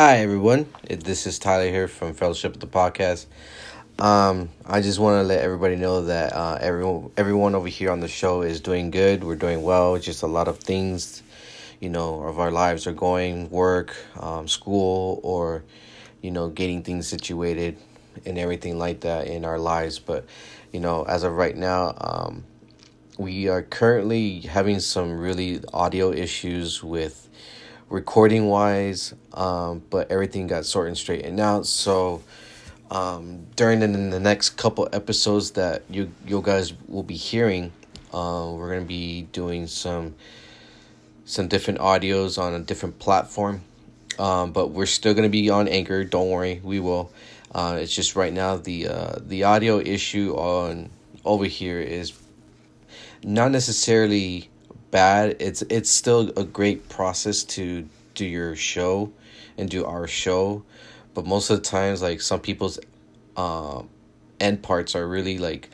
Hi, everyone. This is Tyler here from Fellowship of the Podcast. Um, I just want to let everybody know that uh, everyone, everyone over here on the show is doing good. We're doing well. Just a lot of things, you know, of our lives are going work, um, school, or you know, getting things situated and everything like that in our lives. But you know, as of right now, um, we are currently having some really audio issues with recording wise, um, but everything got sorted and straightened out. So um, during the, the next couple episodes that you you guys will be hearing, uh, we're gonna be doing some some different audios on a different platform. Um, but we're still gonna be on Anchor. Don't worry, we will. Uh, it's just right now the uh, the audio issue on over here is not necessarily bad. It's it's still a great process to do your show and do our show, but most of the times, like some people's uh, end parts are really like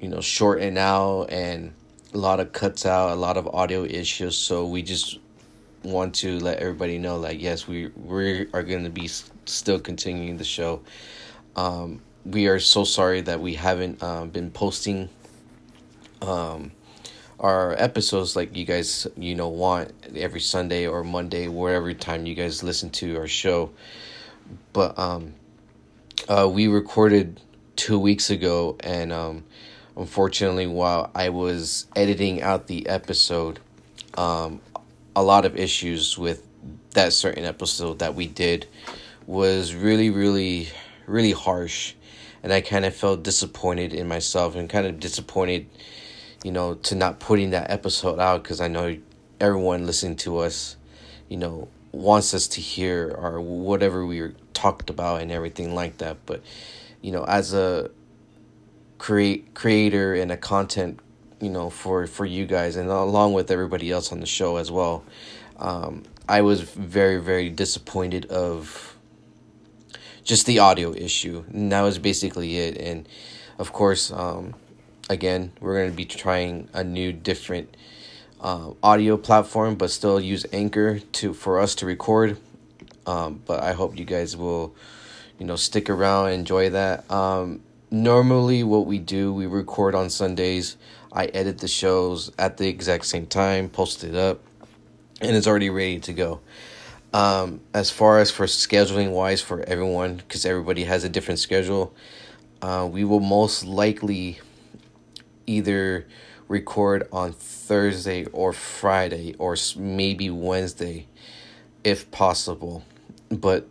you know shortened out and a lot of cuts out, a lot of audio issues. So we just want to let everybody know like yes, we we are going to be still continuing the show. Um, we are so sorry that we haven't uh, been posting um, our episodes like you guys you know want every Sunday or Monday wherever time you guys listen to our show. But um uh we recorded 2 weeks ago and um unfortunately while I was editing out the episode um a lot of issues with that certain episode that we did was really really really harsh and I kind of felt disappointed in myself and kind of disappointed you know, to not putting that episode out because I know everyone listening to us, you know, wants us to hear or whatever we talked about and everything like that. But, you know, as a create creator and a content, you know, for for you guys and along with everybody else on the show as well, um, I was very very disappointed of just the audio issue. And that was basically it. And of course, um, again, we're going to be trying a new, different uh, audio platform, but still use Anchor to for us to record. Um, but I hope you guys will, you know, stick around, and enjoy that. Um, normally, what we do, we record on Sundays. I edit the shows at the exact same time, post it up, and it's already ready to go. Um, as far as for scheduling wise for everyone, because everybody has a different schedule, uh, we will most likely either record on Thursday or Friday or maybe Wednesday if possible. But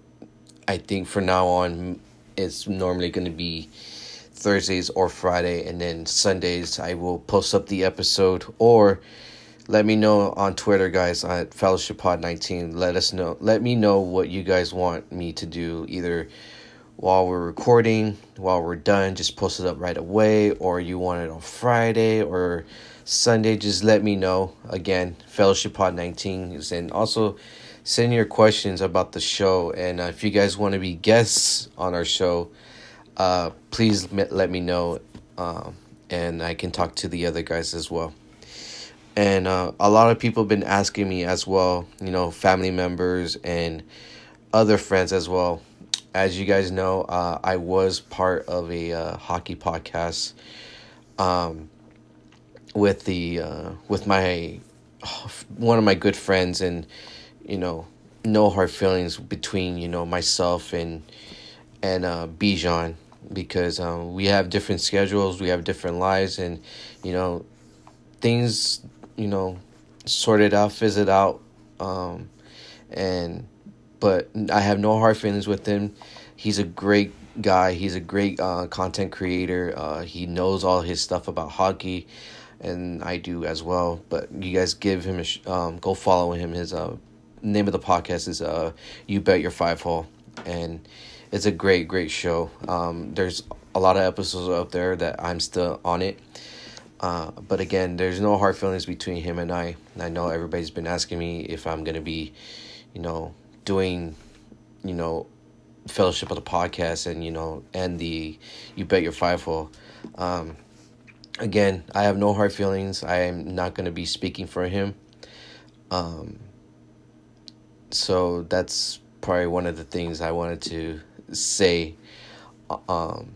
I think for now on, it's normally going to be Thursdays or Friday, and then Sundays I will post up the episode or let me know on Twitter, guys, at Fellowship Pod 19. Let us know. Let me know what you guys want me to do, either while we're recording, while we're done, just post it up right away, or you want it on Friday or Sunday, just let me know. Again, Fellowship Pod 19 and also send your questions about the show. And uh, if you guys want to be guests on our show, uh, please let me know, uh, and I can talk to the other guys as well. And uh, a lot of people have been asking me as well, you know, family members and other friends as well as you guys know, uh, I was part of a uh, hockey podcast um, with the uh, with my one of my good friends, and you know, no hard feelings between you know myself and and uh, Bijan because um, we have different schedules, we have different lives, and you know, things you know sorted out, fizzled out, um, and but I have no hard feelings with him. He's a great guy. He's a great uh, content creator. Uh, he knows all his stuff about hockey, and I do as well. But you guys give him a sh- um, go follow him. His uh, name of the podcast is uh, "You Bet Your Five Hole," and it's a great, great show. Um, there's a lot of episodes out there that I'm still on it. Uh, but again, there's no hard feelings between him and I. I know everybody's been asking me if I'm gonna be, you know, doing, you know, fellowship of the podcast and you know and the you bet your five hole. Um, again, I have no hard feelings. I am not going to be speaking for him. Um, so that's probably one of the things I wanted to say um,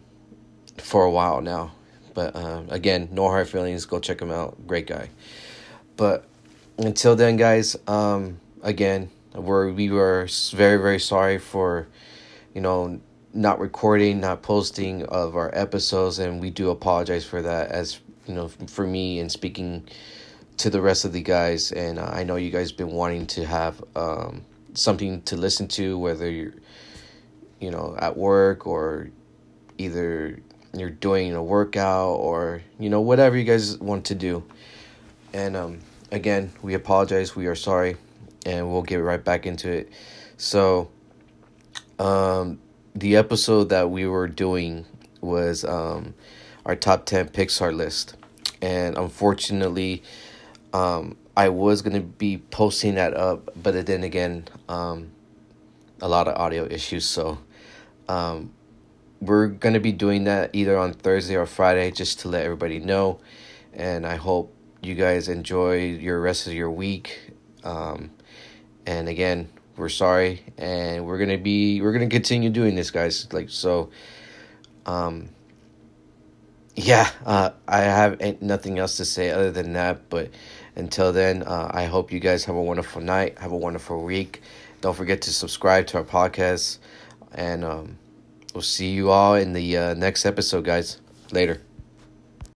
for a while now. But um, again, no hard feelings. Go check him out. Great guy. But until then, guys, um, again, we're, we were very, very sorry for, you know, not recording, not posting of our episodes, and we do apologize for that. As you know, for me and speaking to the rest of the guys, and uh, I know you guys been wanting to have um, something to listen to, whether you're, you know, at work or either you're doing a workout or you know whatever you guys want to do. And um, again, we apologize. We are sorry, and we'll get right back into it. So, um, the episode that we were doing was um, our top 10 Pixar list. And unfortunately, um, I was going to be posting that up, but then again, um, a lot of audio issues. So um, we're going to be doing that either on Thursday or Friday just to let everybody know. And I hope you guys enjoy your rest of your week. Um, and again, we're sorry and we're gonna be we're gonna continue doing this guys. Like so um yeah uh i have nothing else to say other than that but until then uh, i hope you guys have a wonderful night have a wonderful week. Don't forget to subscribe to our podcast and um we'll see you all in the uh, next episode guys. Later